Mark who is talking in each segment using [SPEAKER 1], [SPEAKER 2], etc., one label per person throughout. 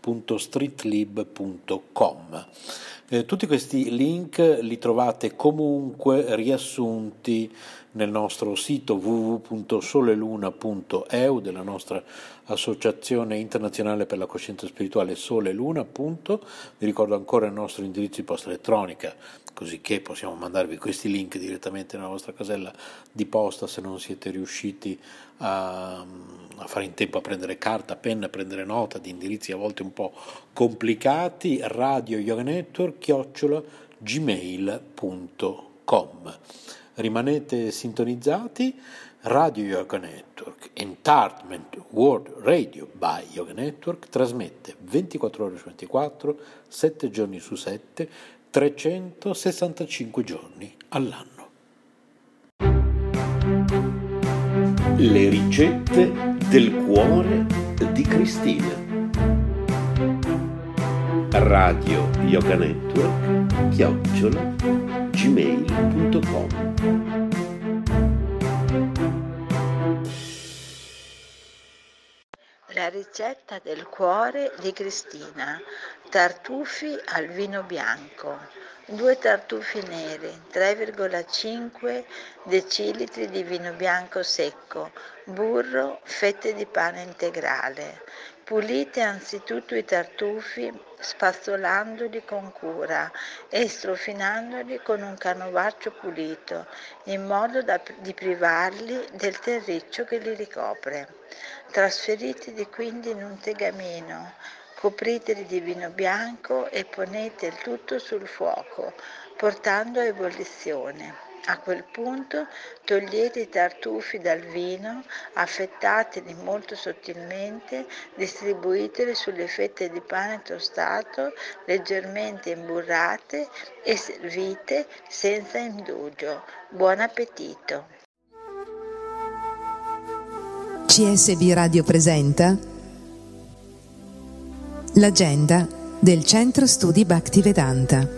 [SPEAKER 1] snails-paceedition.stores.streetlib.com. Eh, tutti questi link li trovate comunque riassunti nel nostro sito www.soleluna.eu della nostra associazione internazionale per la coscienza spirituale Sole. Vi ricordo ancora il nostro indirizzo di posta elettronica, così che possiamo mandarvi questi link direttamente nella vostra casella di posta se non siete riusciti a, a fare in tempo a prendere carta, penna, a prendere nota di indirizzi a volte un po' complicati. Radio Yoga Network, chiocciola gmail.com rimanete sintonizzati. Radio Yoga Network, Entertainment World Radio by Yoga Network, trasmette 24 ore su 24, 7 giorni su 7, 365 giorni all'anno. Le ricette del cuore di Cristina. Radio Yoga Network, chiocciola, gmail.com
[SPEAKER 2] ricetta del cuore di Cristina. Tartufi al vino bianco. 2 tartufi neri, 3,5 decilitri di vino bianco secco, burro, fette di pane integrale. Pulite anzitutto i tartufi spazzolandoli con cura e strofinandoli con un canovaccio pulito, in modo da, di privarli del terriccio che li ricopre. Trasferiteli quindi in un tegamino, copriteli di vino bianco e ponete il tutto sul fuoco, portando a ebollizione. A quel punto togliete i tartufi dal vino, affettateli molto sottilmente, distribuiteli sulle fette di pane tostato leggermente imburrate e servite senza indugio. Buon appetito!
[SPEAKER 3] CSB Radio presenta l'agenda del Centro Studi Bhaktivedanta.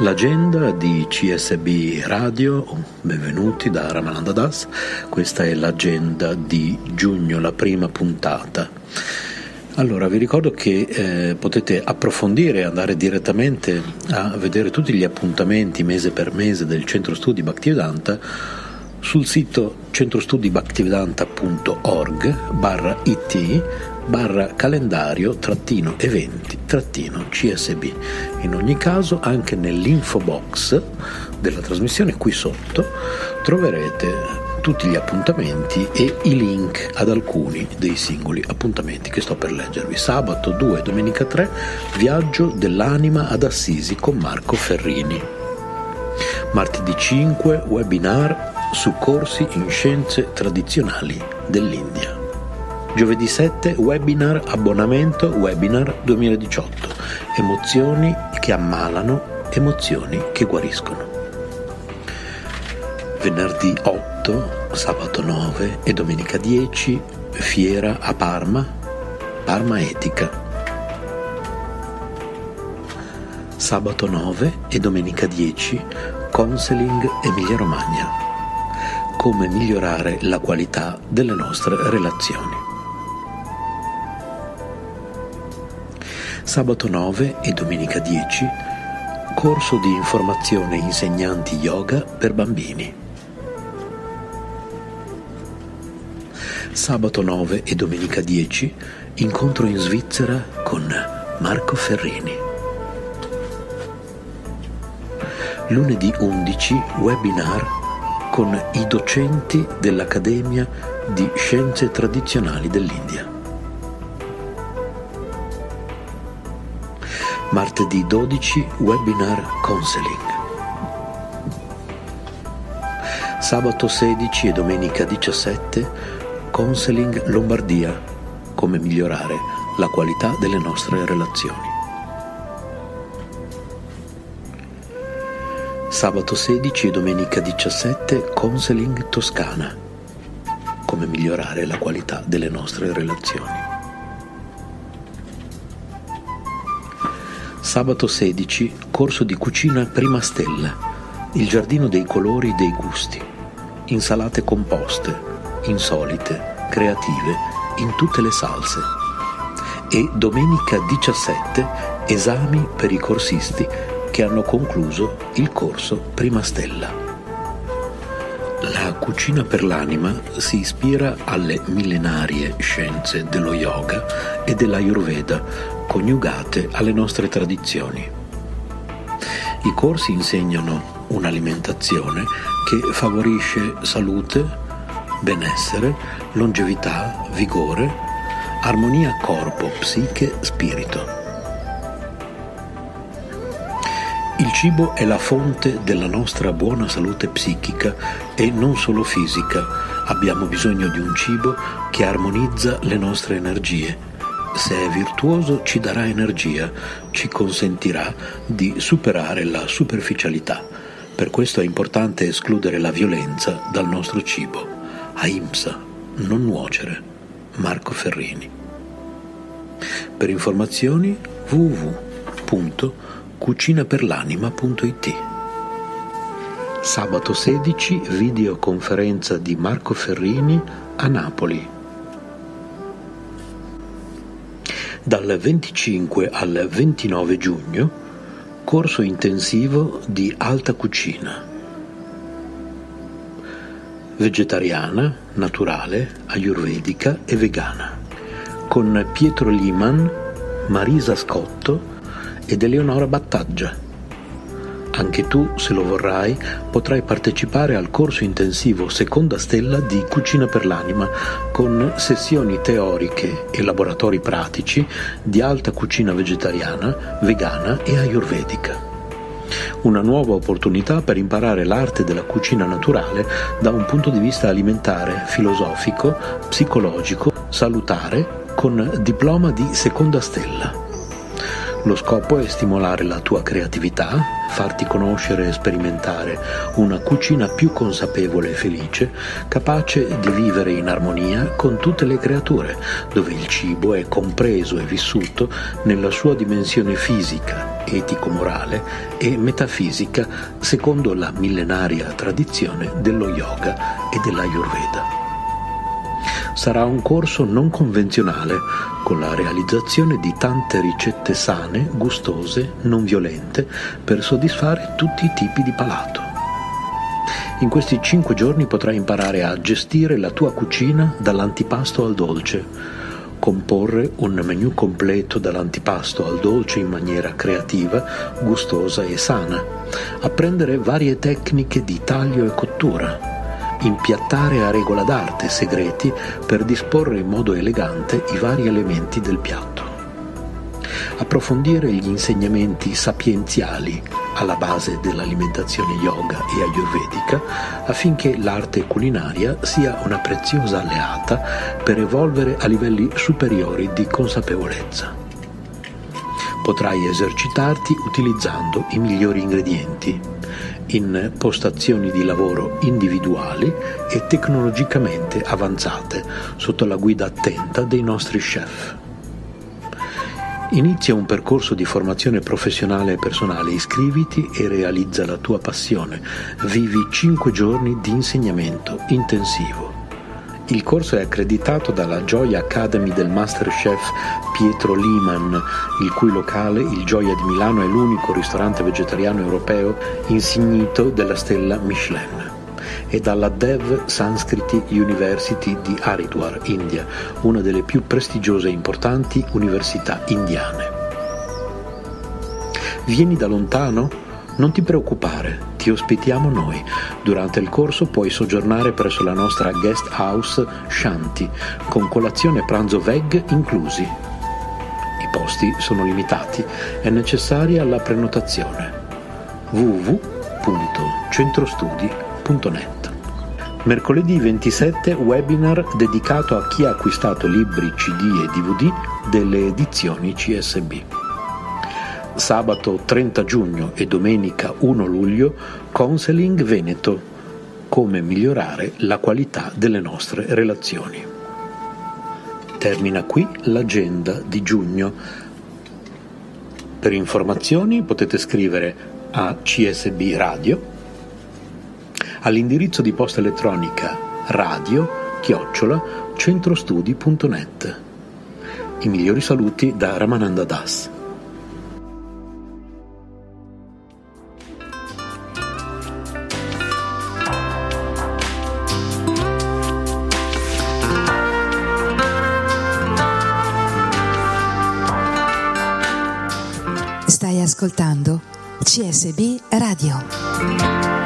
[SPEAKER 1] L'agenda di CSB Radio, benvenuti da Ramananda Das, questa è l'agenda di giugno, la prima puntata. Allora, vi ricordo che eh, potete approfondire andare direttamente a vedere tutti gli appuntamenti mese per mese del Centro Studi Bhaktivedanta sul sito centrostudibhaktivedanta.org barra it barra calendario trattino eventi trattino csb. In ogni caso anche nell'info box della trasmissione qui sotto troverete tutti gli appuntamenti e i link ad alcuni dei singoli appuntamenti che sto per leggervi. Sabato 2 domenica 3 viaggio dell'anima ad Assisi con Marco Ferrini. Martedì 5 webinar su corsi in scienze tradizionali dell'India. Giovedì 7 webinar abbonamento webinar 2018. Emozioni che ammalano, emozioni che guariscono. Venerdì 8, sabato 9 e domenica 10 fiera a Parma, Parma Etica. Sabato 9 e domenica 10 counseling Emilia Romagna come migliorare la qualità delle nostre relazioni. Sabato 9 e domenica 10 corso di informazione insegnanti yoga per bambini. Sabato 9 e domenica 10 incontro in Svizzera con Marco Ferrini. Lunedì 11 webinar con i docenti dell'Accademia di Scienze Tradizionali dell'India. Martedì 12 webinar counseling. Sabato 16 e domenica 17 counseling Lombardia, come migliorare la qualità delle nostre relazioni. Sabato 16 e domenica 17 Counseling Toscana. Come migliorare la qualità delle nostre relazioni. Sabato 16 Corso di cucina Prima Stella. Il giardino dei colori e dei gusti. Insalate composte, insolite, creative, in tutte le salse. E domenica 17 Esami per i corsisti che hanno concluso il corso Prima Stella. La cucina per l'anima si ispira alle millenarie scienze dello yoga e dell'ayurveda coniugate alle nostre tradizioni. I corsi insegnano un'alimentazione che favorisce salute, benessere, longevità, vigore, armonia corpo, psiche, spirito. Il cibo è la fonte della nostra buona salute psichica e non solo fisica. Abbiamo bisogno di un cibo che armonizza le nostre energie. Se è virtuoso ci darà energia, ci consentirà di superare la superficialità. Per questo è importante escludere la violenza dal nostro cibo. Ahimsa, non nuocere. Marco Ferrini. Per informazioni www cucinaperlanima.it Sabato 16 videoconferenza di Marco Ferrini a Napoli. Dal 25 al 29 giugno corso intensivo di alta cucina. Vegetariana, naturale, ayurvedica e vegana. Con Pietro Liman, Marisa Scotto ed Eleonora Battaggia. Anche tu, se lo vorrai, potrai partecipare al corso intensivo Seconda Stella di Cucina per l'Anima, con sessioni teoriche e laboratori pratici di alta cucina vegetariana, vegana e ayurvedica. Una nuova opportunità per imparare l'arte della cucina naturale da un punto di vista alimentare, filosofico, psicologico, salutare, con diploma di seconda stella. Lo scopo è stimolare la tua creatività, farti conoscere e sperimentare una cucina più consapevole e felice, capace di vivere in armonia con tutte le creature, dove il cibo è compreso e vissuto nella sua dimensione fisica, etico-morale e metafisica secondo la millenaria tradizione dello yoga e dell'ayurveda sarà un corso non convenzionale, con la realizzazione di tante ricette sane, gustose, non violente, per soddisfare tutti i tipi di palato. In questi cinque giorni potrai imparare a gestire la tua cucina dall'antipasto al dolce, comporre un menù completo dall'antipasto al dolce in maniera creativa, gustosa e sana, apprendere varie tecniche di taglio e cottura, impiattare a regola d'arte segreti per disporre in modo elegante i vari elementi del piatto. Approfondire gli insegnamenti sapienziali alla base dell'alimentazione yoga e ayurvedica affinché l'arte culinaria sia una preziosa alleata per evolvere a livelli superiori di consapevolezza. Potrai esercitarti utilizzando i migliori ingredienti, in postazioni di lavoro individuali e tecnologicamente avanzate sotto la guida attenta dei nostri chef. Inizia un percorso di formazione professionale e personale, iscriviti e realizza la tua passione. Vivi 5 giorni di insegnamento intensivo. Il corso è accreditato dalla Gioia Academy del Masterchef Pietro Liman, il cui locale, il Gioia di Milano, è l'unico ristorante vegetariano europeo insignito della stella Michelin e dalla Dev Sanskriti University di Haridwar, India, una delle più prestigiose e importanti università indiane. Vieni da lontano? Non ti preoccupare, ti ospitiamo noi. Durante il corso puoi soggiornare presso la nostra guest house Shanti, con colazione e pranzo veg inclusi. I posti sono limitati, è necessaria la prenotazione. www.centrostudi.net Mercoledì 27 webinar dedicato a chi ha acquistato libri CD e DVD delle edizioni CSB sabato 30 giugno e domenica 1 luglio Counseling Veneto. Come migliorare la qualità delle nostre relazioni. Termina qui l'agenda di giugno. Per informazioni potete scrivere a CSB Radio all'indirizzo di posta elettronica radio chiocciola centrostudi.net. I migliori saluti da Ramananda Das.
[SPEAKER 3] CSB Radio.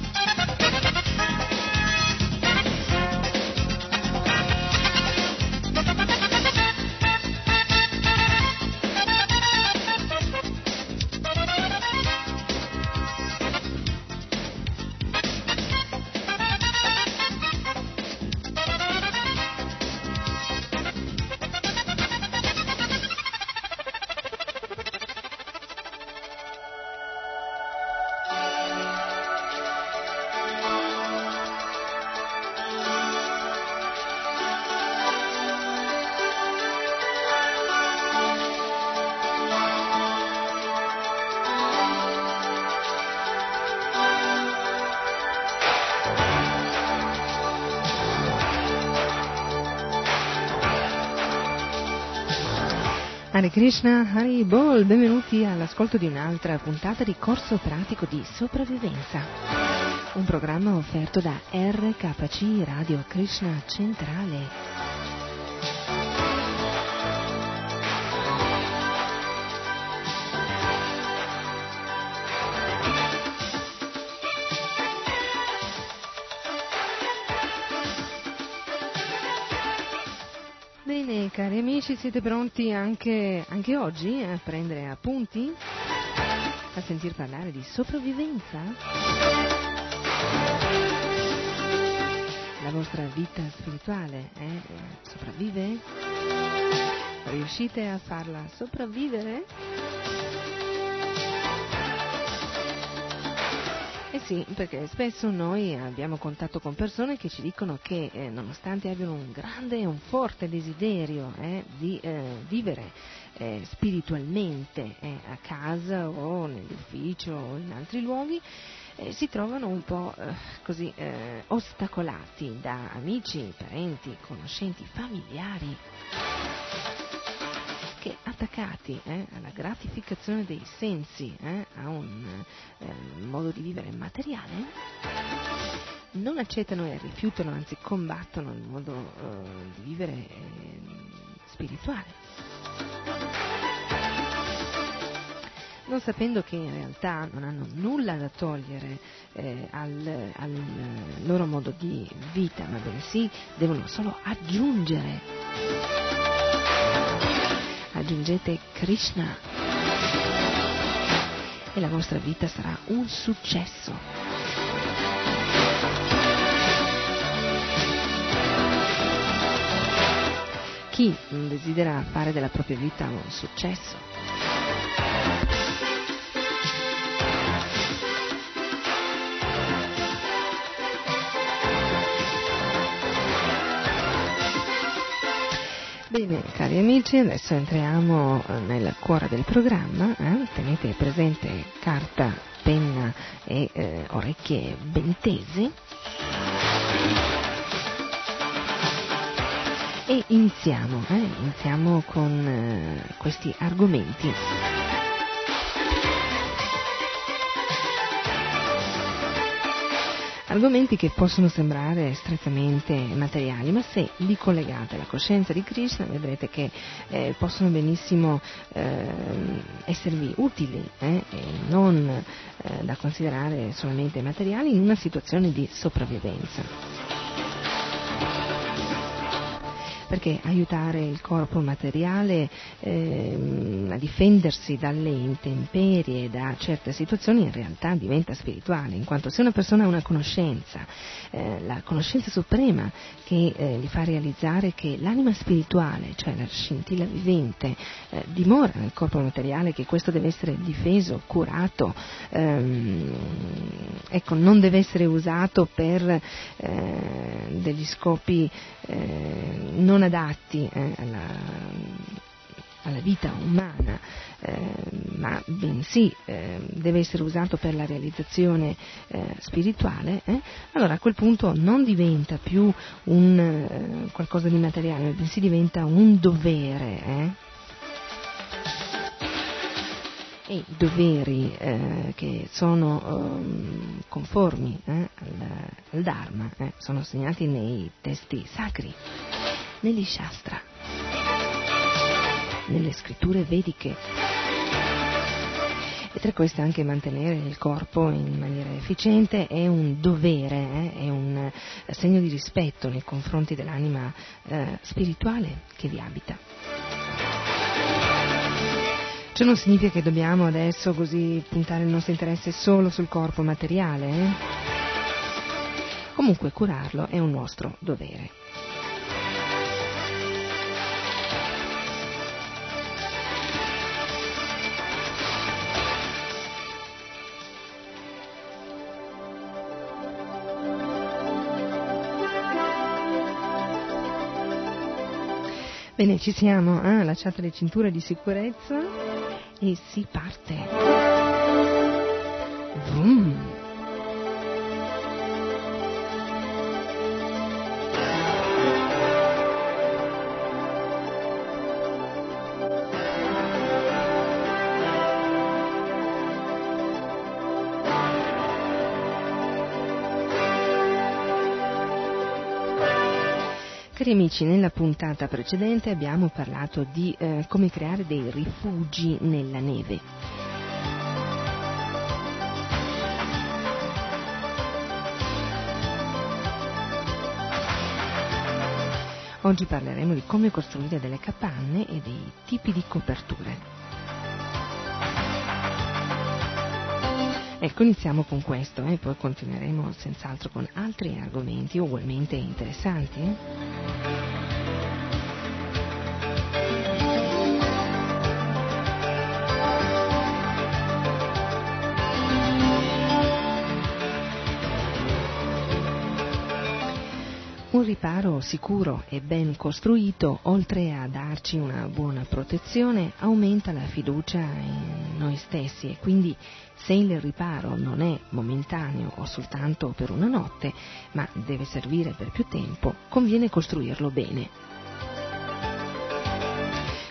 [SPEAKER 4] Krishna, Hari Bol, benvenuti all'ascolto di un'altra puntata di Corso Pratico di Sopravvivenza, un programma offerto da RKC Radio Krishna Centrale. Amici, siete pronti anche, anche oggi a prendere appunti? A sentir parlare di sopravvivenza? La vostra vita spirituale eh, sopravvive? Riuscite a farla sopravvivere? Sì, perché spesso noi abbiamo contatto con persone che ci dicono che eh, nonostante abbiano un grande e un forte desiderio eh, di eh, vivere eh, spiritualmente eh, a casa o nell'ufficio o in altri luoghi, eh, si trovano un po' così ostacolati da amici, parenti, conoscenti, familiari attaccati eh, alla gratificazione dei sensi, eh, a un eh, modo di vivere materiale, non accettano e rifiutano, anzi combattono il modo eh, di vivere eh, spirituale. non sapendo che in realtà non hanno nulla da togliere eh, al, al, loro modo di vita, ma bensì devono solo aggiungere aggiungete Krishna e la vostra vita sarà un successo. Chi desidera fare della propria vita un successo Bene, cari amici, adesso entriamo eh, nel cuore del programma. Eh? Tenete presente carta, penna e eh, orecchie bentesi. E iniziamo, eh? iniziamo con eh, questi argomenti. Argomenti che possono sembrare strettamente materiali, ma se li collegate alla coscienza di Krishna vedrete che eh, possono benissimo eh, esservi utili eh, e non eh, da considerare solamente materiali in una situazione di sopravvivenza perché aiutare il corpo materiale eh, a difendersi dalle intemperie, da certe situazioni, in realtà diventa spirituale, in quanto se una persona ha una conoscenza, eh, la conoscenza suprema che eh, gli fa realizzare che l'anima spirituale, cioè la scintilla vivente, eh, dimora nel corpo materiale, che questo deve essere difeso, curato, ehm, ecco, non deve essere usato per eh, degli scopi eh, non non adatti eh, alla, alla, vita umana, eh, ma bensì eh, deve essere usato per la realizzazione eh, spirituale, eh, allora a quel punto non diventa più un, eh, qualcosa di materiale, bensì diventa un dovere e i doveri eh, che sono eh, conformi eh, al, al, Dharma sono segnati nei testi sacri negli Shastra, nelle scritture vediche. E tra queste anche mantenere il corpo in maniera efficiente è un dovere, eh? è un segno di rispetto nei confronti dell'anima eh, spirituale che vi abita. Ciò non significa che dobbiamo adesso così puntare il nostro interesse solo sul corpo materiale. Eh? Comunque curarlo è un nostro dovere. Bene, ci siamo, eh? lasciate le cinture di sicurezza e si parte. Vroom. Cari amici, nella puntata precedente abbiamo parlato di eh, come creare dei rifugi nella neve. Oggi parleremo di come costruire delle capanne e dei tipi di coperture. Ecco, iniziamo con questo e eh, poi continueremo senz'altro con altri argomenti ugualmente interessanti. Un riparo sicuro e ben costruito, oltre a darci una buona protezione, aumenta la fiducia in noi stessi e quindi se il riparo non è momentaneo o soltanto per una notte, ma deve servire per più tempo, conviene costruirlo bene.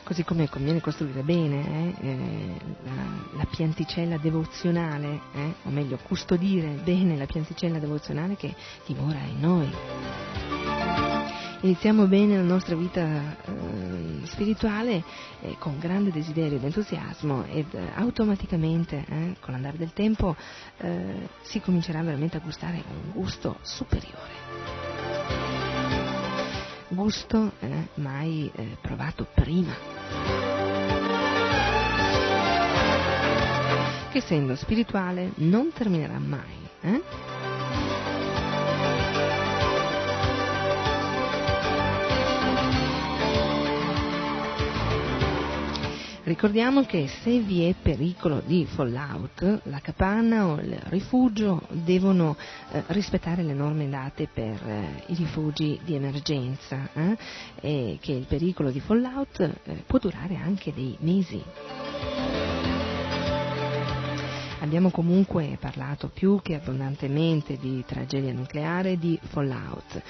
[SPEAKER 4] Così come conviene costruire bene eh, eh, la, la, pianticella devozionale, eh, o meglio custodire bene la pianticella devozionale che dimora in noi iniziamo bene la nostra vita eh, spirituale eh, con grande desiderio ed entusiasmo ed eh, automaticamente eh, con l'andare del tempo eh, si comincerà veramente a gustare un gusto superiore. Gusto eh, mai provato prima. Che essendo spirituale non terminerà mai. Ricordiamo che se vi è pericolo di fallout, la capanna o il rifugio devono eh, rispettare le norme date per eh, i rifugi di emergenza eh, e che il pericolo di fallout eh, può durare anche dei mesi. Abbiamo comunque parlato più che abbondantemente di tragedia nucleare e di fallout.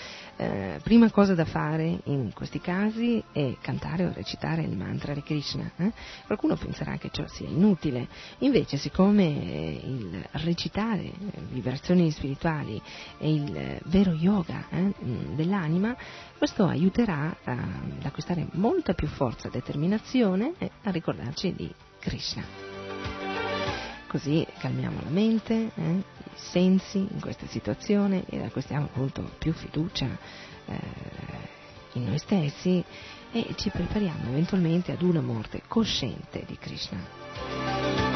[SPEAKER 4] Eh, prima cosa da fare in questi casi è cantare o recitare il mantra di Krishna. Eh? Qualcuno penserà che ciò sia inutile, invece siccome eh, il recitare eh, vibrazioni spirituali è il eh, vero yoga mm, dell'anima, questo aiuterà ad acquistare molta più forza e determinazione e a ricordarci di Krishna. Così calmiamo la mente, eh, sensi in questa situazione ed acquistiamo appunto più fiducia eh, in noi stessi e ci prepariamo eventualmente ad una morte cosciente di Krishna.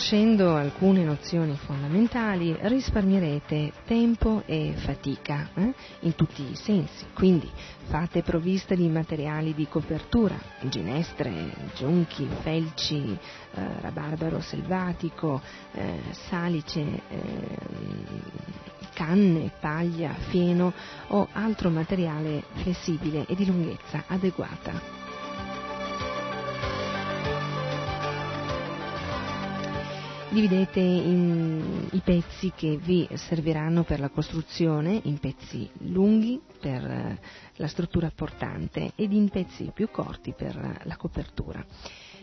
[SPEAKER 4] Conoscendo alcune nozioni fondamentali risparmierete tempo e fatica eh? in tutti i sensi, quindi fate provvista di materiali di copertura, ginestre, giunchi, felci, eh, rabarbaro selvatico, eh, salice, eh, canne, paglia, fieno o altro materiale flessibile e di lunghezza adeguata. Dividete in, i pezzi che vi serviranno per la costruzione in pezzi lunghi per eh, la struttura portante ed in pezzi più corti per la copertura.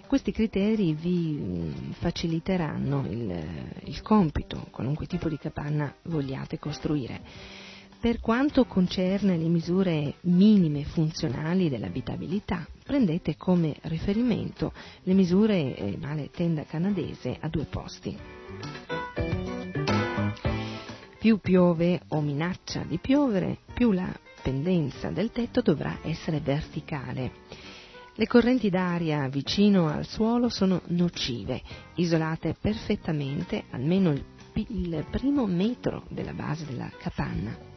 [SPEAKER 4] Questi criteri vi mm, faciliteranno il, il compito, qualunque tipo di capanna vogliate costruire. Per quanto concerne le misure minime funzionali dell'abitabilità, prendete come riferimento le misure eh, male tenda canadese a due posti. Più piove o minaccia di piovere, più la pendenza del tetto dovrà essere verticale. Le correnti d'aria vicino al suolo sono nocive, isolate perfettamente almeno il, il primo metro della base della capanna.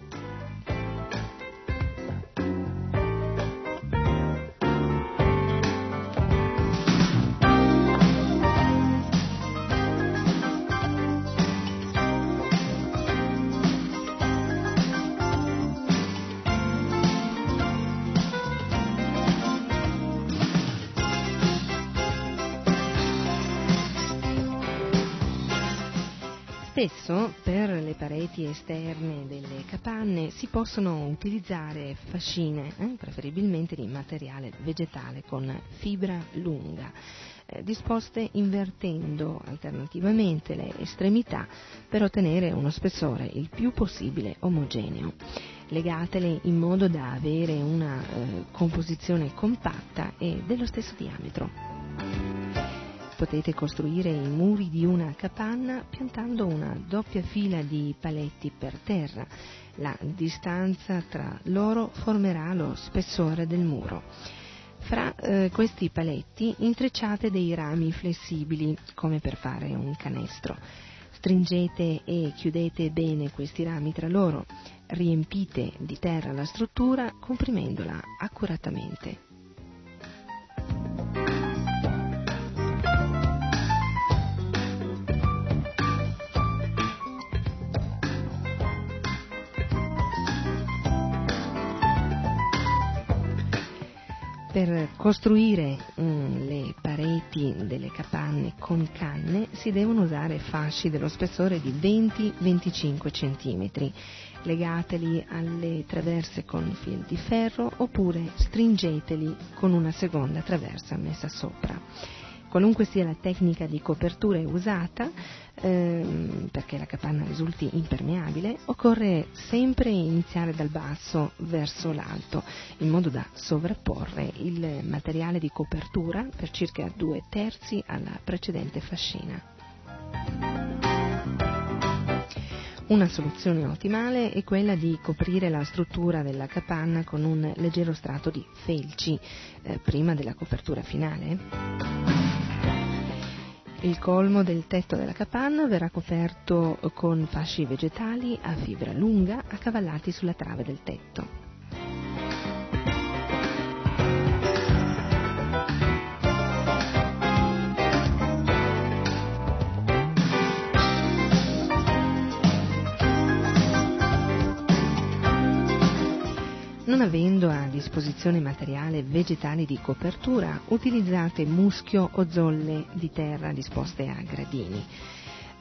[SPEAKER 4] Spesso per le pareti esterne delle capanne si possono utilizzare fascine, eh, preferibilmente di materiale vegetale con fibra lunga, eh, disposte invertendo alternativamente le estremità per ottenere uno spessore il più possibile omogeneo. Legatele in modo da avere una eh, composizione compatta e dello stesso diametro potete costruire i muri di una capanna piantando una doppia fila di paletti per terra. La distanza tra loro formerà lo spessore del muro. Fra eh, questi paletti intrecciate dei rami flessibili, come per fare un canestro. Stringete e chiudete bene questi rami tra loro. Riempite di terra la struttura comprimendola accuratamente. Per costruire mm, le pareti delle capanne con canne si devono usare fasci dello spessore di 20-25 cm. Legateli alle traverse con fil di ferro oppure stringeteli con una seconda traversa messa sopra. Qualunque sia la tecnica di copertura usata, ehm, perché la capanna risulti impermeabile, occorre sempre iniziare dal basso verso l'alto, in modo da sovrapporre il materiale di copertura per circa due terzi alla precedente fascina. Una soluzione ottimale è quella di coprire la struttura della capanna con un leggero strato di felci eh, prima della copertura finale. Il colmo del tetto della capanna verrà coperto con fasci vegetali a fibra lunga accavallati sulla trave del tetto. Avendo a disposizione materiale vegetale di copertura, utilizzate muschio o zolle di terra disposte a gradini.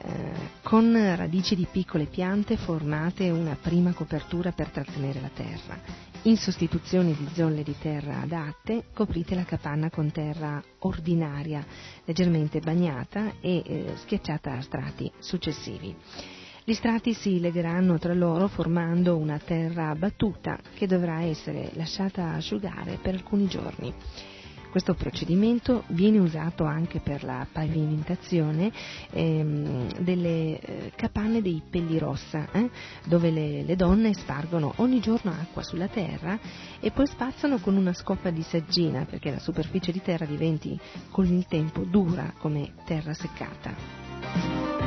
[SPEAKER 4] Eh, con radici di piccole piante formate una prima copertura per trattenere la terra. In sostituzione di zolle di terra adatte, coprite la capanna con terra ordinaria, leggermente bagnata e eh, schiacciata a strati successivi. Gli strati si legheranno tra loro formando una terra battuta che dovrà essere lasciata asciugare per alcuni giorni. Questo procedimento viene usato anche per la pavimentazione ehm, delle eh, capanne dei pelli rossa, eh, dove le, le, donne spargono ogni giorno acqua sulla terra e poi spazzano con una scoppa di saggina perché la superficie di terra diventi con il tempo dura come terra seccata.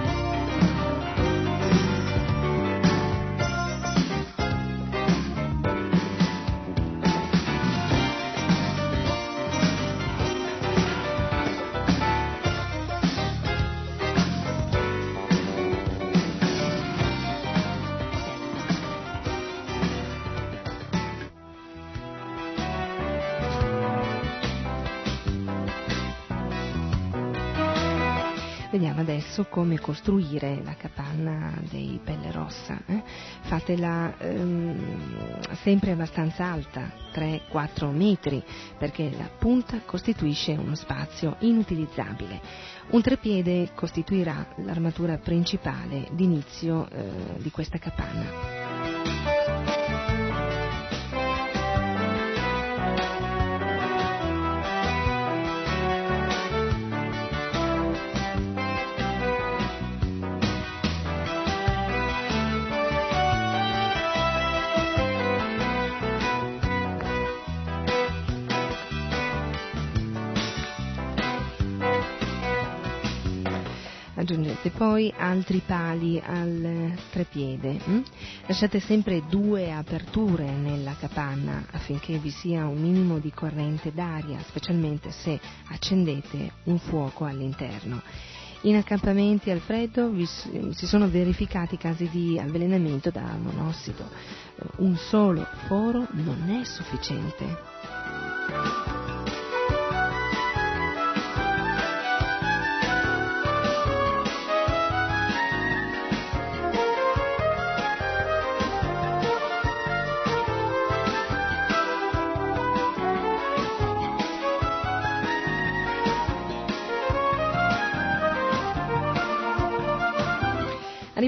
[SPEAKER 4] Come costruire la capanna dei Pelle Rossa. Eh? Fatela ehm, sempre abbastanza alta, 3-4 metri, perché la punta costituisce uno spazio inutilizzabile. Un trepiede costituirà l'armatura principale d'inizio eh, di questa capanna. Aggiungete poi altri pali al trepiede. Hm? Lasciate sempre due aperture nella capanna affinché vi sia un minimo di corrente d'aria, specialmente se accendete un fuoco all'interno. In accampamenti al freddo si sono verificati casi di avvelenamento da monossido. Un solo foro non è sufficiente.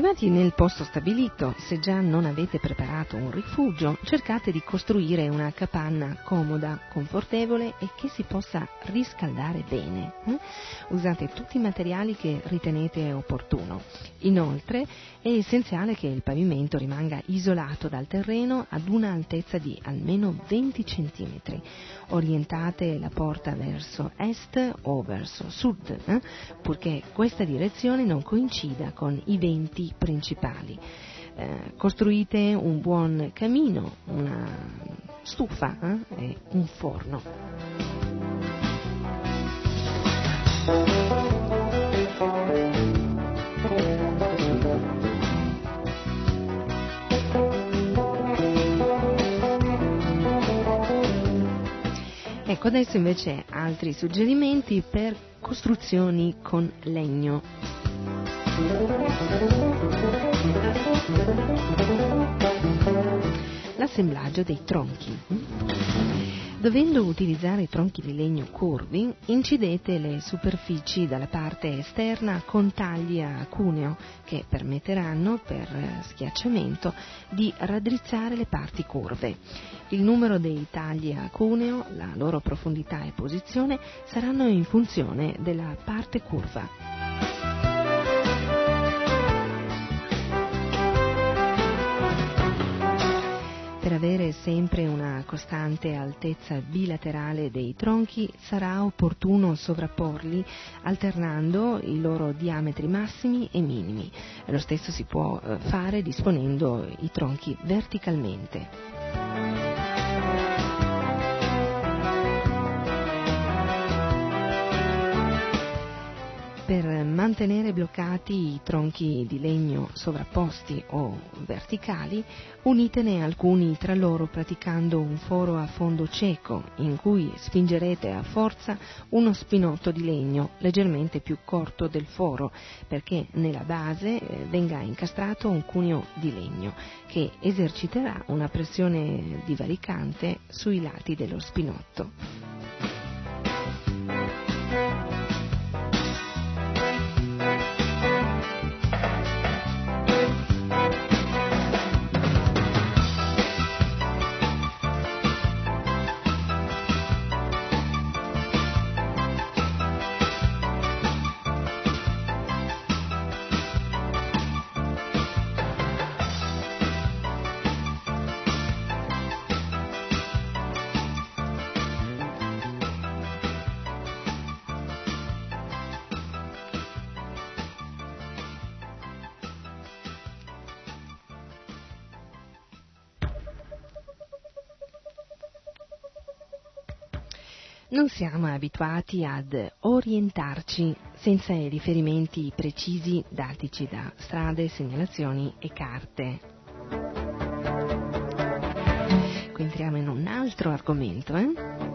[SPEAKER 4] Arrivati nel posto stabilito, se già non avete preparato un rifugio, cercate di costruire una capanna comoda, confortevole e che si possa riscaldare bene. Eh? Usate tutti i materiali che ritenete opportuno. Inoltre è essenziale che il pavimento rimanga isolato dal terreno ad una altezza di almeno 20 cm. Orientate la porta verso est o verso sud, eh? purché questa direzione non coincida con i venti principali. Eh, costruite un buon camino, una stufa eh? e un forno. Ecco, adesso invece altri suggerimenti per costruzioni con legno. L'assemblaggio dei tronchi. Dovendo utilizzare tronchi di legno curvi, incidete le superfici dalla parte esterna con tagli a cuneo che permetteranno, per schiacciamento, di raddrizzare le parti curve. Il numero dei tagli a cuneo, la loro profondità e posizione saranno in funzione della parte curva. Avere sempre una costante altezza bilaterale dei tronchi sarà opportuno sovrapporli alternando i loro diametri massimi e minimi. Lo stesso si può eh, fare disponendo i tronchi verticalmente. Mantenere bloccati i tronchi di legno sovrapposti o verticali, unitene alcuni tra loro praticando un foro a fondo cieco in cui spingerete a forza uno spinotto di legno leggermente più corto del foro perché nella base eh, venga incastrato un cuneo di legno che eserciterà una pressione divaricante sui lati dello spinotto. Siamo abituati ad orientarci senza i riferimenti precisi datici da strade, segnalazioni e carte. Qui entriamo in un altro argomento. Eh?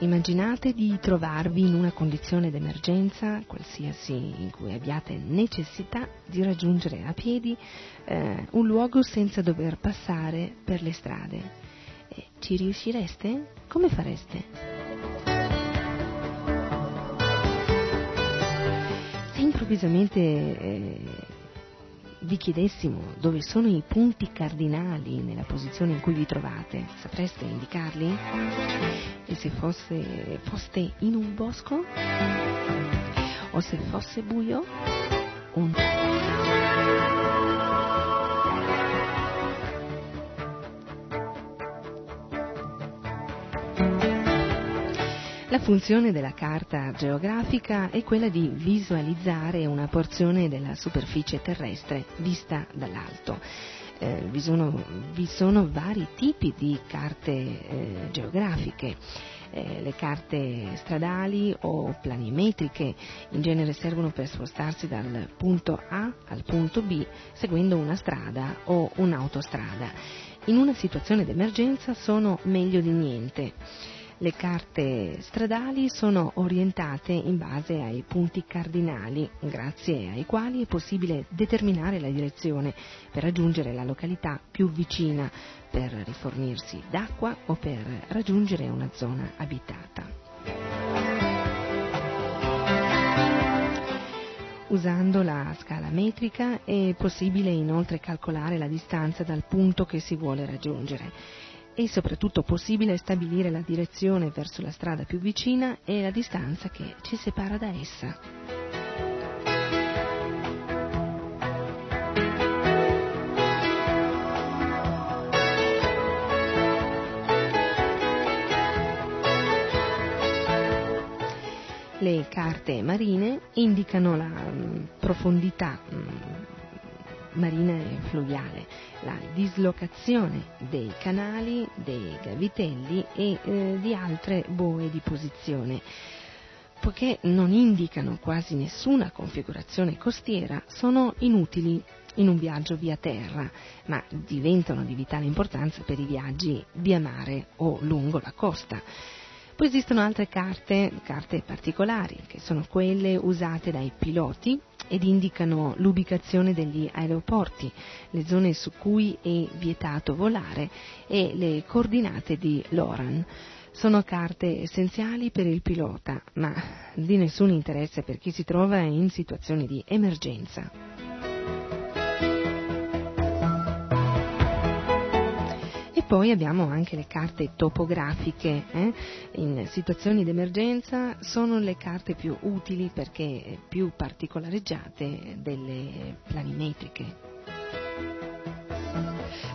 [SPEAKER 4] immaginate di trovarvi in una condizione d'emergenza, qualsiasi in cui abbiate necessità di raggiungere a piedi eh, un luogo senza dover passare per le strade. Ci riuscireste? Come fareste? Se improvvisamente eh, vi chiedessimo dove sono i punti cardinali nella posizione in cui vi trovate, sapreste indicarli? E se fosse, foste in un bosco? O se fosse buio? Un... La funzione della carta geografica è quella di visualizzare una porzione della superficie terrestre vista dall'alto. Eh, vi, sono, vi, sono, vari tipi di carte eh, geografiche. Eh, le carte stradali o planimetriche in genere servono per spostarsi dal punto A al punto B seguendo una strada o un'autostrada. In una situazione d'emergenza sono meglio di niente. Le carte stradali sono orientate in base ai punti cardinali, grazie ai quali è possibile determinare la direzione per raggiungere la località più vicina, per rifornirsi d'acqua o per raggiungere una zona abitata. Usando la scala metrica è possibile inoltre calcolare la distanza dal punto che si vuole raggiungere e soprattutto possibile stabilire la direzione verso la strada più vicina e la distanza che ci separa da essa. Le carte marine indicano la um, profondità um, marina e fluviale, la dislocazione dei canali, dei gavitelli e eh, di altre boe di posizione. Poiché non indicano quasi nessuna configurazione costiera, sono inutili in un viaggio via terra, ma diventano di vitale importanza per i viaggi via mare o lungo la costa. Poi esistono altre carte, carte particolari, che sono quelle usate dai piloti ed indicano l'ubicazione degli aeroporti, le zone su cui è vietato volare e le coordinate di LORAN. Sono carte essenziali per il pilota, ma di nessun interesse per chi si trova in situazioni di emergenza. Poi abbiamo anche le carte topografiche, eh? in situazioni d'emergenza sono le carte più utili perché più particolareggiate delle planimetriche.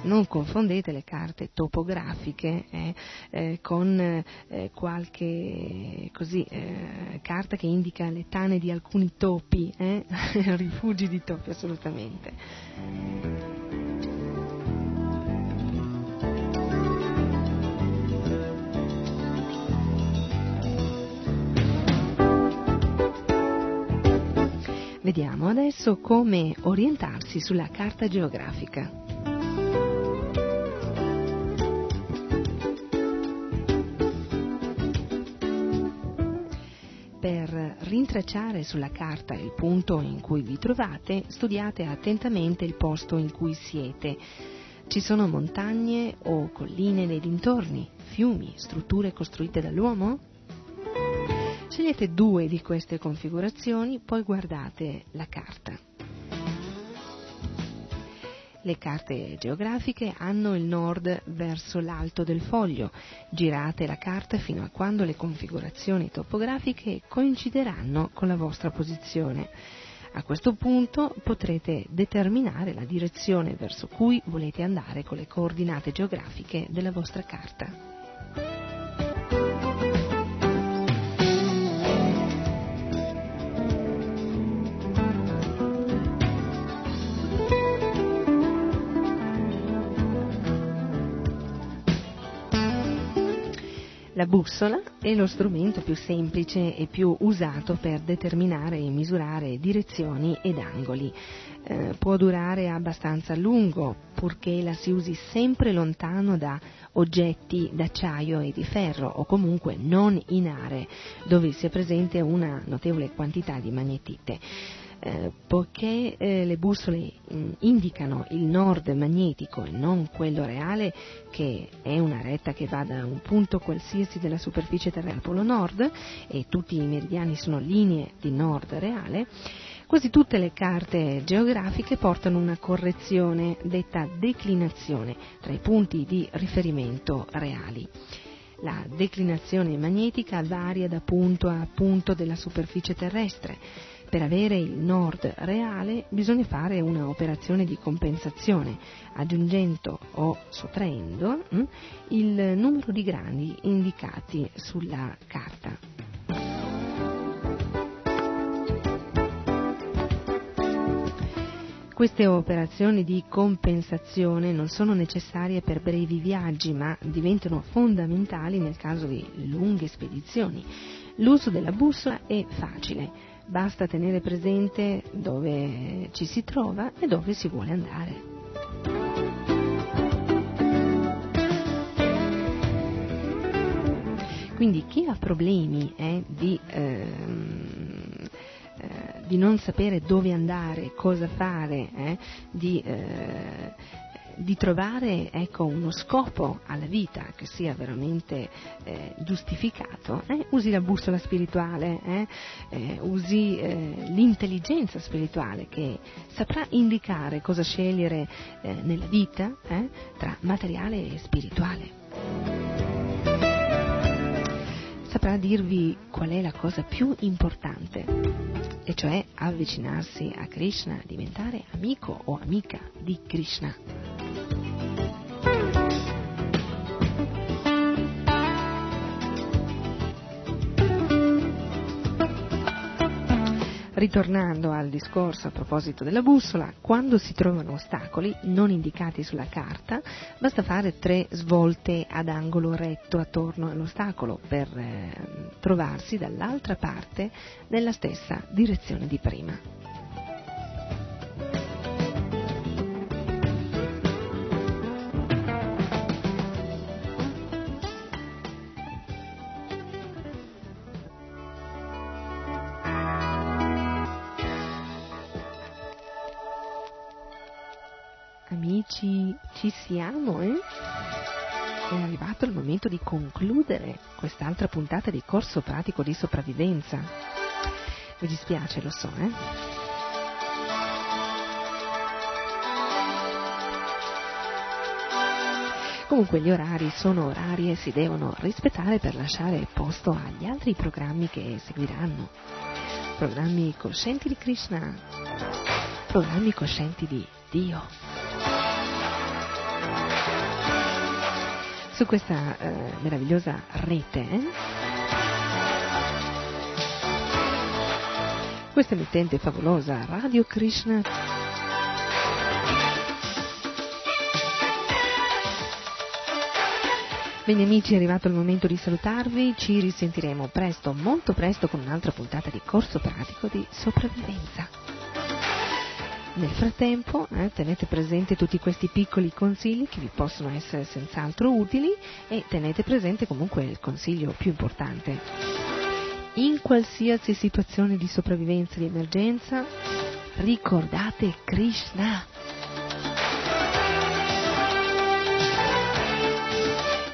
[SPEAKER 4] Non confondete le carte topografiche eh, eh, con eh, qualche così, eh, carta che indica le tane di alcuni topi, eh, rifugi di topi assolutamente. Vediamo adesso come orientarsi sulla carta geografica. Per rintracciare sulla carta il punto in cui vi trovate, studiate attentamente il posto in cui siete. Ci sono montagne o colline nei dintorni, fiumi, strutture costruite dall'uomo? Scegliete due di queste configurazioni, poi guardate la carta. Le carte geografiche hanno il nord verso l'alto del foglio. Girate la carta fino a quando le configurazioni topografiche coincideranno con la vostra posizione. A questo punto potrete determinare la direzione verso cui volete andare con le coordinate geografiche della vostra carta. La bussola è lo strumento più semplice e più usato per determinare e misurare direzioni ed angoli. Eh, può durare abbastanza a lungo purché la si usi sempre lontano da oggetti d'acciaio e di ferro o comunque non in aree dove sia presente una notevole quantità di magnetite. Eh, poiché eh, le bussole mh, mm, indicano il nord magnetico e non quello reale, che è una retta che va da un punto qualsiasi della superficie terrestre al polo nord e tutti i meridiani sono linee di nord reale, quasi tutte le carte geografiche portano una correzione detta declinazione tra i punti di riferimento reali. La declinazione magnetica varia da punto a punto della superficie terrestre per avere il nord reale bisogna fare un'operazione di compensazione, aggiungendo o sottraendo hm, il numero di gradi indicati sulla carta. Queste operazioni di compensazione non sono necessarie per brevi viaggi, ma diventano fondamentali nel caso di lunghe spedizioni. L'uso della bussola è facile basta tenere presente dove ci si trova e dove si vuole andare. Quindi chi ha problemi eh, di, ehm, eh, di, non sapere dove andare, cosa fare, eh, di eh, di trovare ecco, uno scopo alla vita che sia veramente eh, giustificato, eh, usi la bussola spirituale, eh, eh usi eh, l'intelligenza spirituale che saprà indicare cosa scegliere eh, nella vita tra materiale e spirituale. Saprà dirvi qual è la cosa più importante, e cioè avvicinarsi a Krishna, diventare amico o amica di Krishna. Ritornando al discorso a proposito della bussola, quando si trovano ostacoli non indicati sulla carta, basta fare tre svolte ad angolo retto attorno all'ostacolo per eh, trovarsi dall'altra parte nella stessa direzione di prima. Amici, ci siamo, eh? È arrivato il momento di concludere quest'altra puntata di corso pratico di sopravvivenza. Mi dispiace, lo so, eh? Comunque gli orari sono orari e si devono rispettare per lasciare posto agli altri programmi che seguiranno. Programmi coscienti di Krishna, programmi coscienti di Dio. Su questa eh, meravigliosa rete. Eh? Questa emittente favolosa Radio Krishna. Bene amici, è arrivato il momento di salutarvi, ci risentiremo presto, molto presto, con un'altra puntata di corso pratico di sopravvivenza. Nel frattempo eh, tenete presente tutti questi piccoli consigli che vi possono essere senz'altro utili e tenete presente comunque il consiglio più importante. In qualsiasi situazione di sopravvivenza di emergenza, ricordate Krishna.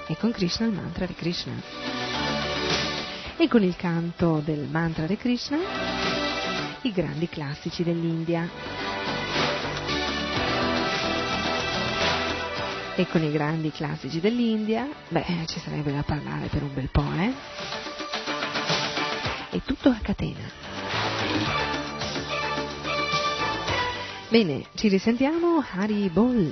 [SPEAKER 4] E con Krishna il mantra di Krishna. E con il canto del mantra di Krishna, i grandi classici dell'India. E con i grandi classici dell'India, beh, ci sarebbe da parlare per un bel po', eh? E tutto a catena. Bene, ci risentiamo, Hari Bol.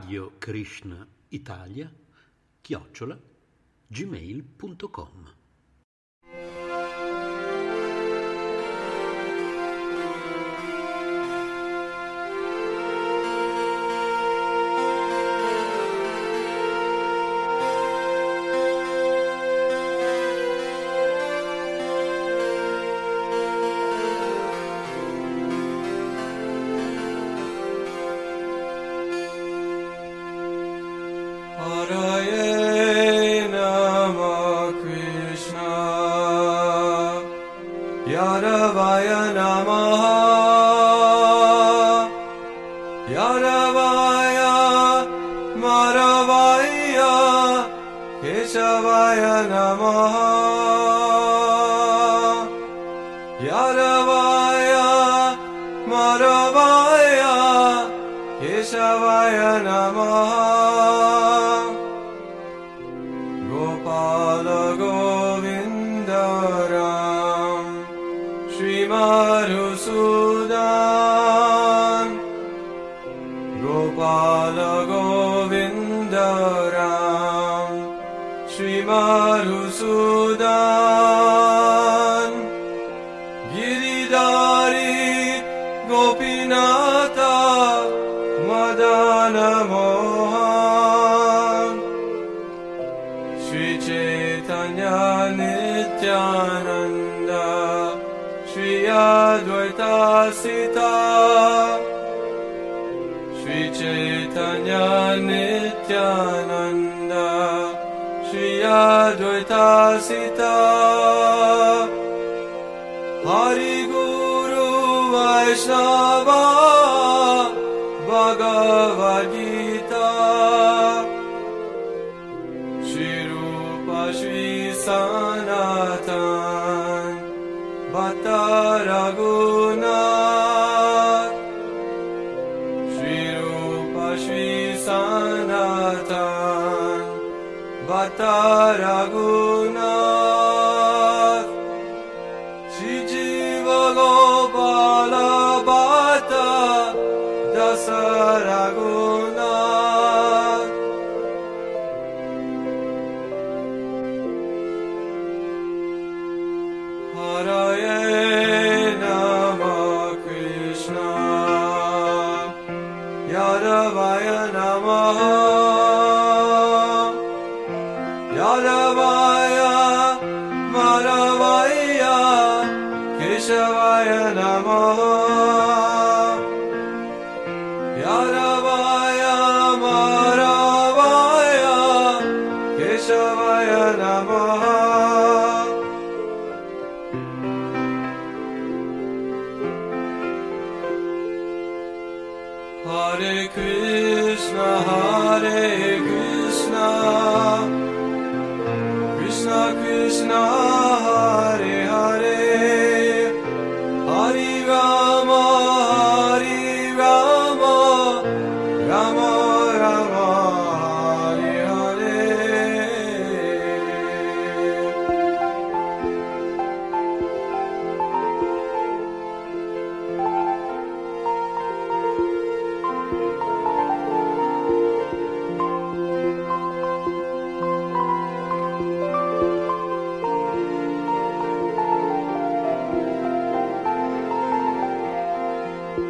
[SPEAKER 1] Radio Krishna Italia, chiocciola, gmail.com.
[SPEAKER 5] श्रीचेतनत्यानन्द श्रीयाद्वैतासिता श्रीचेतन्या नित्यानन्द श्रीयाद्वैतासिता हरिगो वैशवा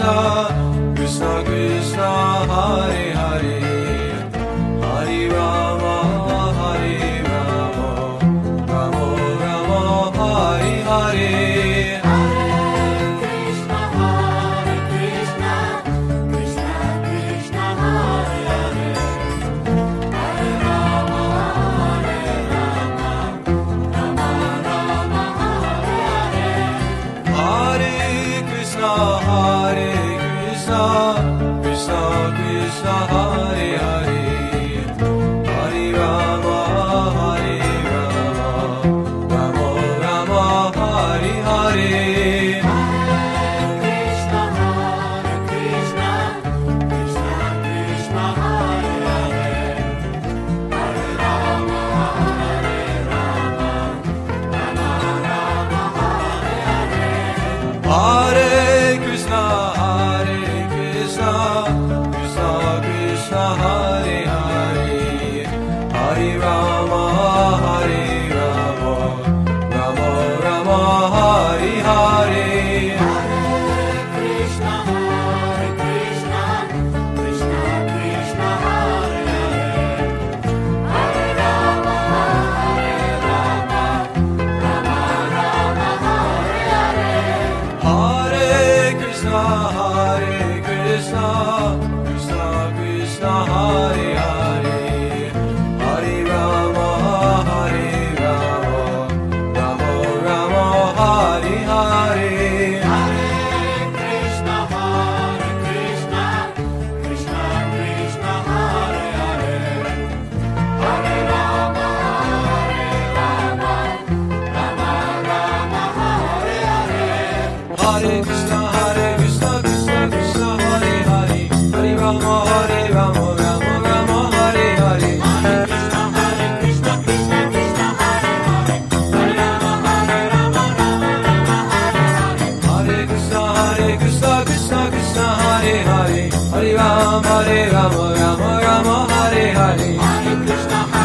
[SPEAKER 5] saw Hare. Hare Krishna Hare Krishna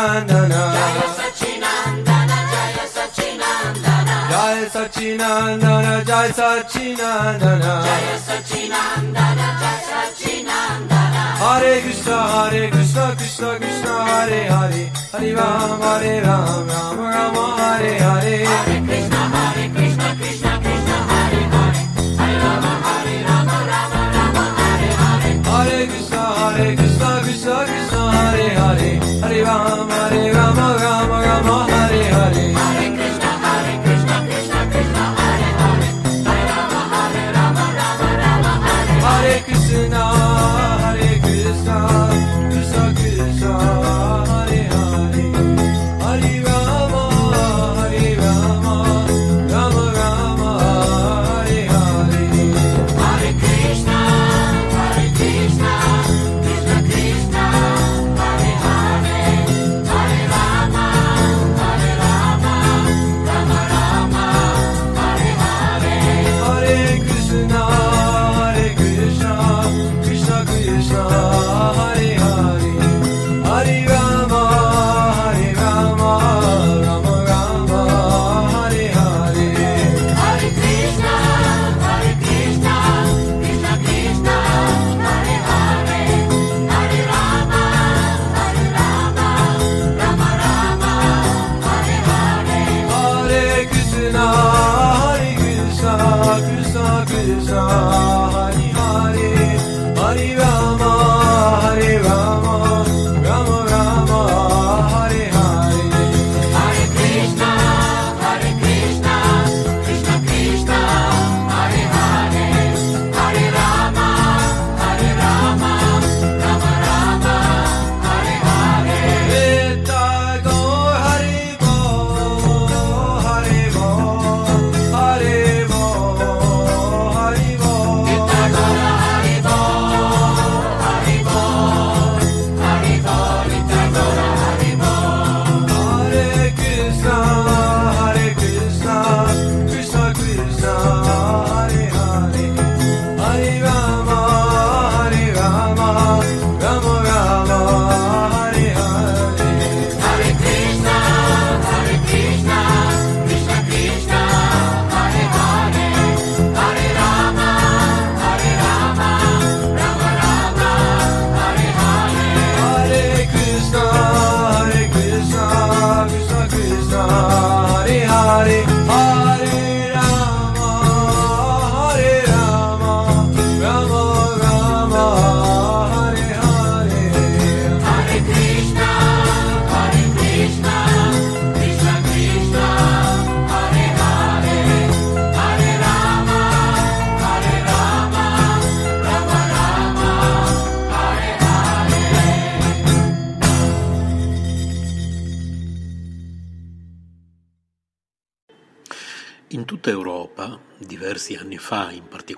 [SPEAKER 5] Sachinandana Jaya Sachinandana Jaya Sachinandana. Jaya Sachinandana Jaya Sachinandana. Jaya Sachinandana Jaya Sachinandana. Hare Krishna Hare Krishna Krishna Krishna Hare Hare. Hare Ram Hare Ram Ram Ram Hare Hare. Hare Krishna Hare Krishna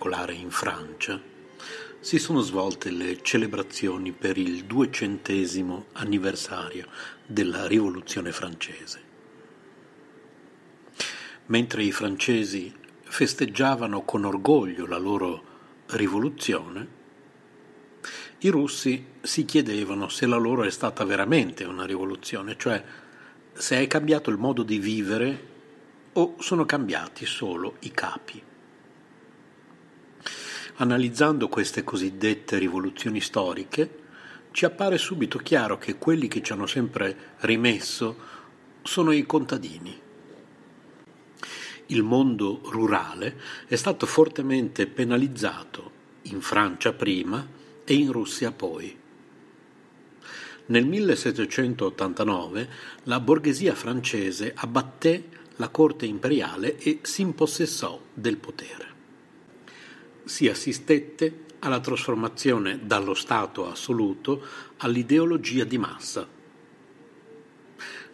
[SPEAKER 1] particolare in Francia, si sono svolte le celebrazioni per il duecentesimo anniversario della Rivoluzione francese. Mentre i francesi festeggiavano con orgoglio la loro rivoluzione, i russi si chiedevano se la loro è stata veramente una rivoluzione, cioè se è cambiato il modo di vivere o sono cambiati solo i capi. Analizzando queste cosiddette rivoluzioni storiche, ci appare subito chiaro che quelli che ci hanno sempre rimesso sono i contadini. Il mondo rurale è stato fortemente penalizzato in Francia prima e in Russia poi. Nel 1789 la borghesia francese abbatté la corte imperiale e si impossessò del potere. Si assistette alla trasformazione dallo Stato assoluto all'ideologia di massa.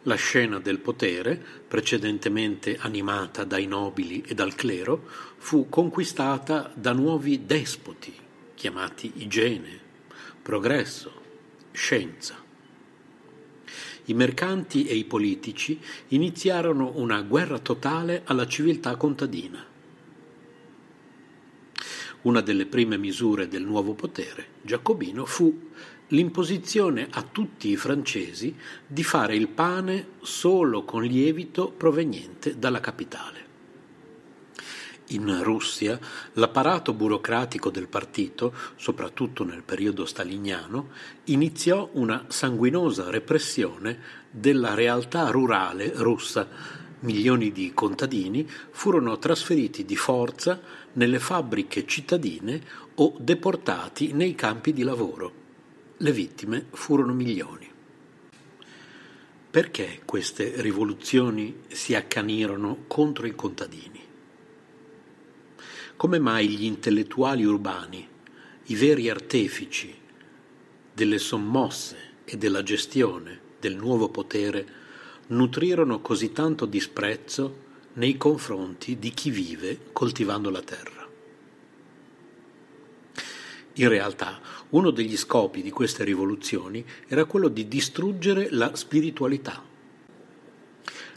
[SPEAKER 1] La scena del potere, precedentemente animata dai nobili e dal clero, fu conquistata da nuovi despoti, chiamati igiene, progresso, scienza. I mercanti e i politici iniziarono una guerra totale alla civiltà contadina. Una delle prime misure del nuovo potere giacobino fu l'imposizione a tutti i francesi di fare il pane solo con lievito proveniente dalla capitale. In Russia l'apparato burocratico del partito, soprattutto nel periodo staliniano, iniziò una sanguinosa repressione della realtà rurale russa. Milioni di contadini furono trasferiti di forza nelle fabbriche cittadine o deportati nei campi di lavoro. Le vittime furono milioni. Perché queste rivoluzioni si accanirono contro i contadini? Come mai gli intellettuali urbani, i veri artefici delle sommosse e della gestione del nuovo potere, nutrirono così tanto disprezzo nei confronti di chi vive coltivando la terra? In realtà, uno degli scopi di queste rivoluzioni era quello di distruggere la spiritualità.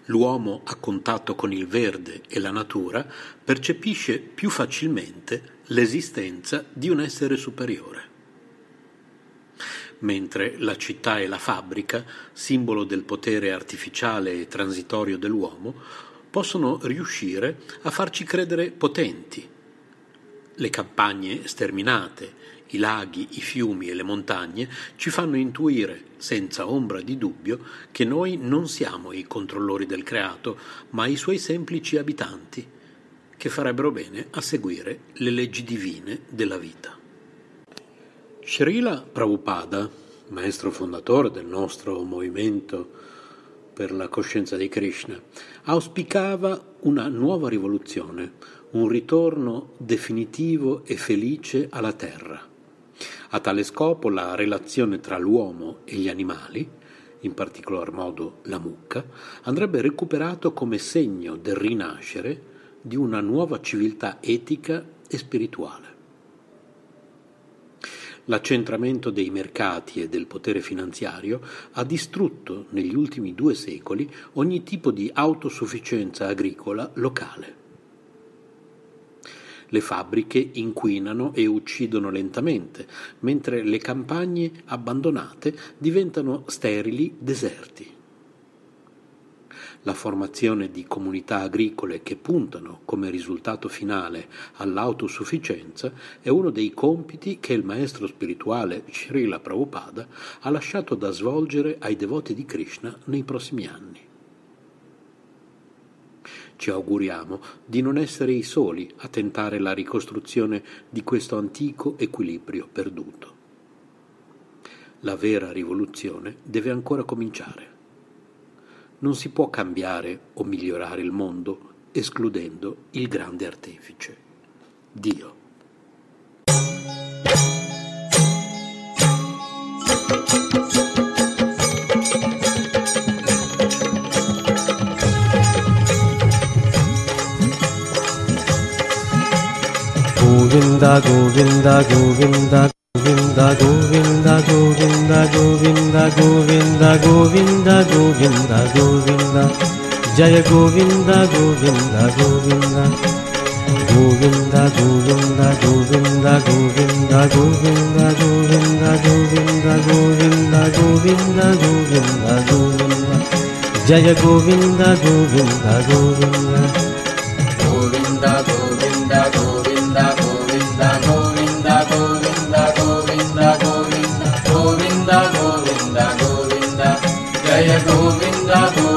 [SPEAKER 1] L'uomo a contatto con il verde e la natura percepisce più facilmente l'esistenza di un essere superiore. Mentre la città e la fabbrica, simbolo del potere artificiale e transitorio dell'uomo, possono riuscire a farci credere potenti. Le campagne sterminate, i laghi, i fiumi e le montagne ci fanno intuire, senza ombra di dubbio, che noi non siamo i controllori del creato, ma i suoi semplici abitanti, che farebbero bene a seguire le leggi divine della vita. Srila Prabhupada, maestro fondatore del nostro movimento per la coscienza di Krishna, auspicava una nuova rivoluzione, un ritorno definitivo e felice alla terra. A tale scopo la relazione tra l'uomo e gli animali, in particolar modo la mucca, andrebbe recuperato come segno del rinascere di una nuova civiltà etica e spirituale. L'accentramento dei mercati e del potere finanziario ha distrutto negli ultimi due secoli ogni tipo di autosufficienza agricola locale. Le fabbriche inquinano e uccidono lentamente, mentre le campagne abbandonate diventano sterili deserti. La formazione di comunità agricole che puntano come risultato finale all'autosufficienza è uno dei compiti che il maestro spirituale Srila Prabhupada ha lasciato da svolgere ai devoti di Krishna nei prossimi anni. Ci auguriamo di non essere i soli a tentare la ricostruzione di questo antico equilibrio perduto. La vera rivoluzione deve ancora cominciare. Non si può cambiare o migliorare il mondo escludendo il grande artefice, Dio.
[SPEAKER 6] Govinda Govinda Govinda Govinda Govinda Govinda Govinda Govinda Govinda Govinda Jaya Govinda Govinda Govinda Govinda Govinda Govinda Govinda Govinda Govinda Govinda Govinda Govinda Govinda Govinda Jaya Govinda Govinda Govinda
[SPEAKER 7] Govinda Govinda Govinda Govinda Govinda Govinda Govinda Govinda Govinda Govinda Govinda Jaya Govinda Govinda Govinda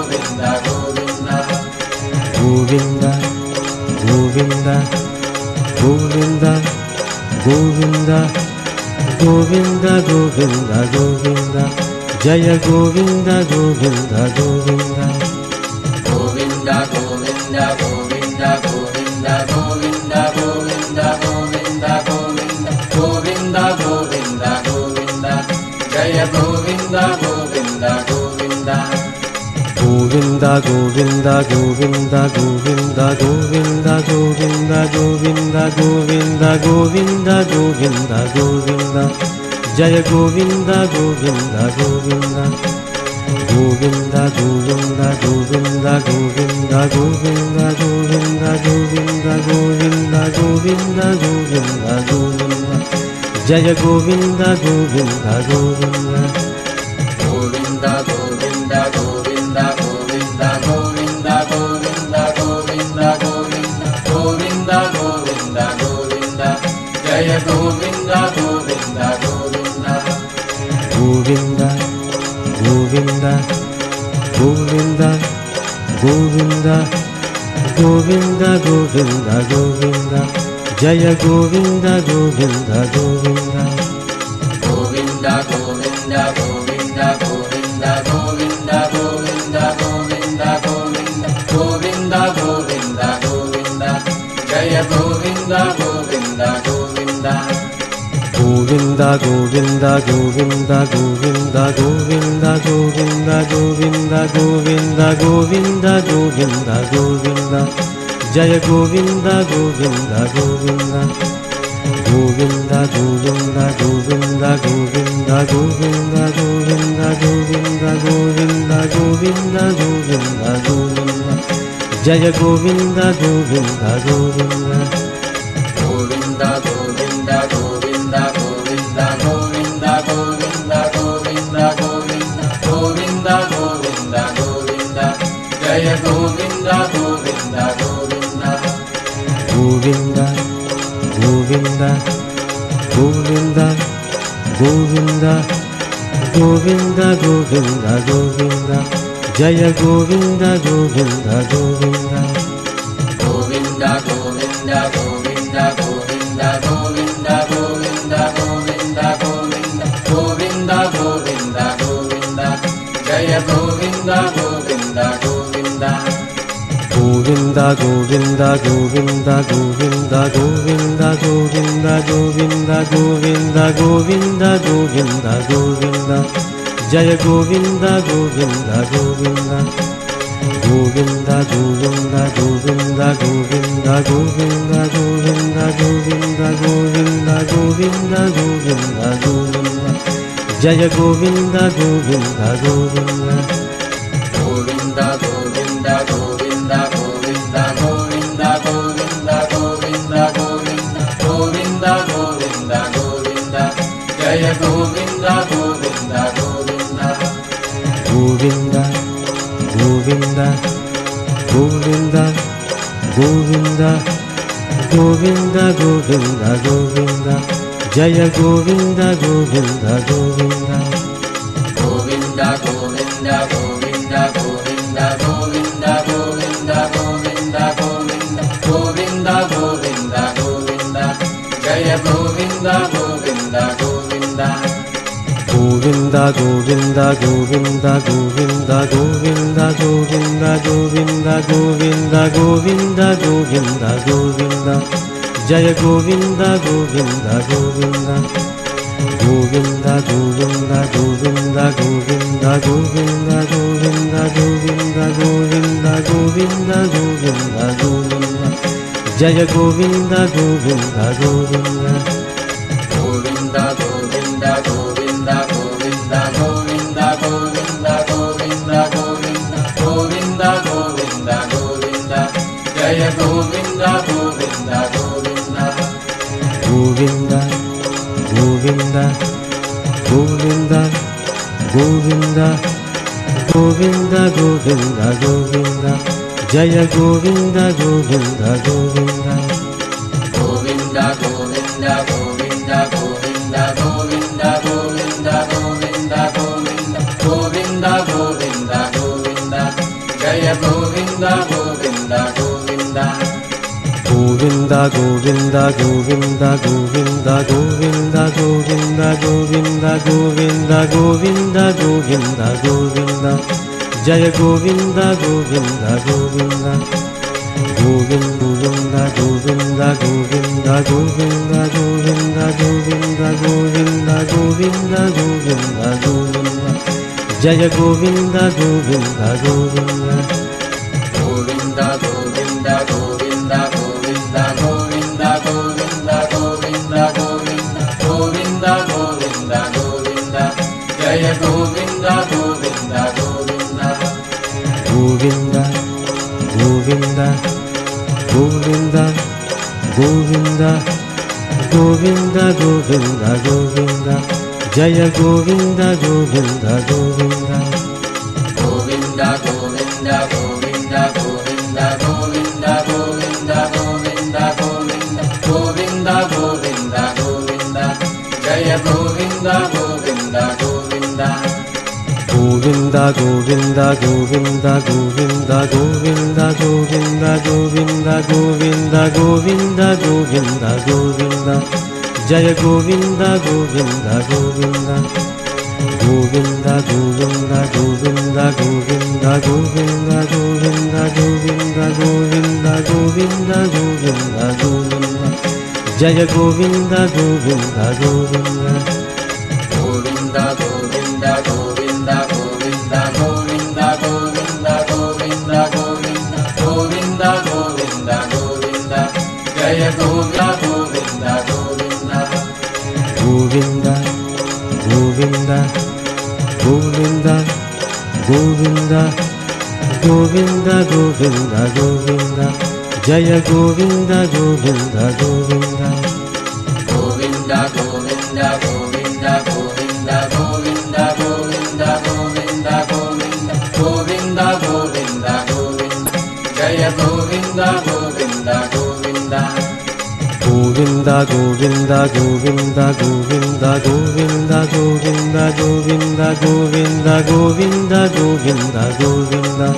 [SPEAKER 6] Govinda Govinda Govinda Govinda Govinda Govinda Govinda Jaya Govinda Govinda Govinda
[SPEAKER 7] Govinda Govinda Govinda Govinda Govinda Govinda Govinda Govinda Govinda Govinda Govinda Jaya Govinda Govinda Govinda
[SPEAKER 6] Govinda Govinda Govinda Govinda Govinda Govinda Govinda Govinda Govinda Jaya Govinda Govinda Govinda Govinda Govinda Govinda Govinda Govinda Govinda Govinda Govinda Govinda Govinda Govinda Jaya Govinda Govinda Govinda
[SPEAKER 7] Govinda Govinda Govinda Govind गोविन्द गोविन्द गोविन्द जय गोविन्द गोविन्द गोविन्द गोविन्द Govind Govinda Govinda
[SPEAKER 6] Govinda Govinda Govinda Govinda Govinda Govinda Govinda Govinda Govinda
[SPEAKER 7] Jaya Govinda Govinda Govinda
[SPEAKER 6] Govinda Govinda Govinda Govinda Govinda Govinda Govinda Govinda Govinda Govinda Govinda Jaya Govinda Govinda Govinda Govind गोविन्द गोविन्द गोविन्द गोविन्द गोविन्द जय गोविन्द गोविन्द Govind Govinda Govinda Govinda Govinda
[SPEAKER 7] Govinda Govinda Govinda Govinda Govinda Govinda Govinda Jaya Govinda Govinda Govinda
[SPEAKER 6] Govinda Govinda Govinda Govinda Govinda Govinda Govinda Govinda Govinda Govinda
[SPEAKER 7] Govinda Jaya Govinda Govinda Govinda
[SPEAKER 6] Govinda Govinda Govinda Jaya Govinda Govinda Govinda Govinda Govinda Govinda Govinda Govinda Govinda Govinda Jaya Govinda Govinda Govinda
[SPEAKER 7] Govinda Govinda Govinda Govinda Govinda Govinda Govinda Govinda Govinda Govinda Govinda Jaya Govinda Govinda Govinda
[SPEAKER 6] Govinda Govinda Govinda Govinda Govinda Govinda Govinda Govinda Govinda Govinda
[SPEAKER 7] Govinda Jaya Govinda Govinda Govinda
[SPEAKER 6] Jaya Govinda Govinda Govinda Govinda Govinda Govinda Govinda Govinda Govinda Govinda Jaya Govinda Govinda Govinda
[SPEAKER 7] Govinda Govinda Govinda Govinda Govinda Govinda Govinda Govinda Govinda Govinda Govinda Jaya Govinda Govinda Govinda
[SPEAKER 6] Govinda Govinda Govinda Govinda Govinda Govinda Govinda Govinda Govinda Govinda
[SPEAKER 7] Govinda Jaya Govinda Govinda Govinda
[SPEAKER 6] Govind गोविन्द गोविन्द गोविन्द जय गोविन्द गोविन्द Govind Govinda, Govinda, Govinda, Govinda, Govinda, Govinda, Govinda, Govinda, Govinda, Govinda, Govinda, Jaya Govinda, Govinda, Govinda.
[SPEAKER 7] Govinda, Govinda, Govinda, Govinda, Govinda, Govinda, Govinda, Govinda, Govinda, Govinda, Govinda, Jaya Govinda, Govinda, Govinda.
[SPEAKER 6] Govinda, Govind गोविन्द गोविन्द गोविन्द। जय गोविन्द गोविन्द Govind. Govinda,
[SPEAKER 7] Govinda, Govinda, Govinda, Govinda, Govinda, Govinda, Govinda, Govinda, Govinda, Govinda,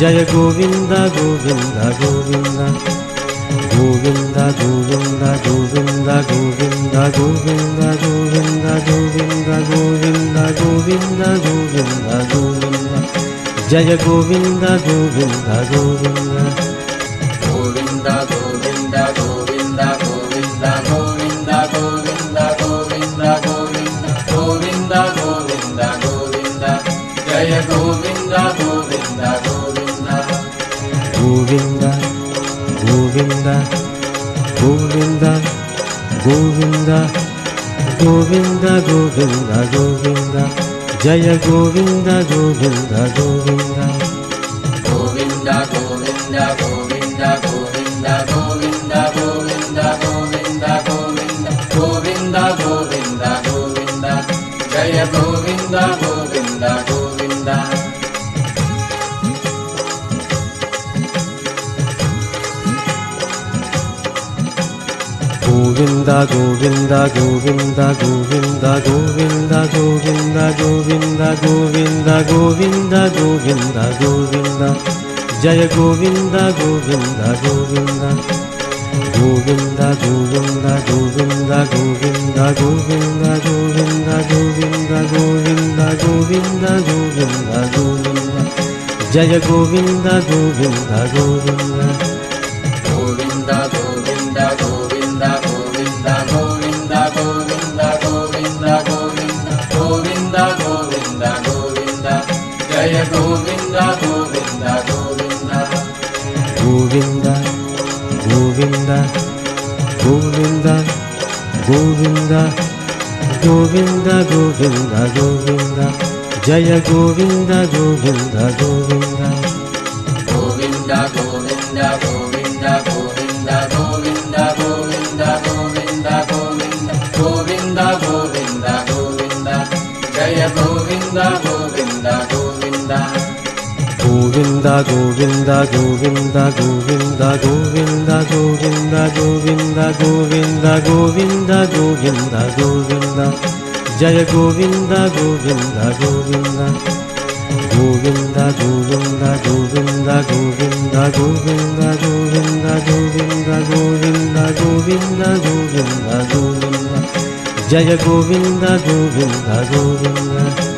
[SPEAKER 7] Jaya Govinda, Govinda, Govinda.
[SPEAKER 6] Govinda, Govinda, Govinda, Govinda, Govinda, Govinda, Govinda, Govinda, Govinda, Govinda, Govinda, Jaya Govinda, Govinda, Govinda. Govinda, Govinda, Govinda, Govinda, Govinda, Govinda, Govinda, Govinda, Jaya Govinda, Govinda, Govinda.
[SPEAKER 7] Govinda, Govinda, Govinda, Govinda, Govinda, Govinda, Govinda, Govinda, Govinda, Govinda, Govinda, Jaya Govinda, Govinda, Govinda,
[SPEAKER 6] Govinda, Govinda, Govinda, Govinda, Govinda, Govinda, Govinda, Govinda, Govinda,
[SPEAKER 7] Jaya Govinda, Govinda, Govinda.
[SPEAKER 6] Govinda, Govinda, Govinda, Govinda, Govinda, Govinda, Govinda, Govinda, Govinda, Govinda, Govinda, Jaya Govinda, Govinda, Govinda.
[SPEAKER 7] Govind गोविन्द गोविन्द गोविन्द गोविन्द जय गोविन्द गोविन्द Govind
[SPEAKER 6] Govinda, Govinda, Govinda, Govinda, Govinda, Govinda, Govinda, Govinda, Govinda, Govinda, Govinda, Jaya Govinda, Govinda, Govinda. Govinda, Govinda, Govinda, Govinda, Govinda, Govinda, Govinda, Govinda, Govinda, Govinda, Govinda, Jaya Govinda, Govinda, Govinda.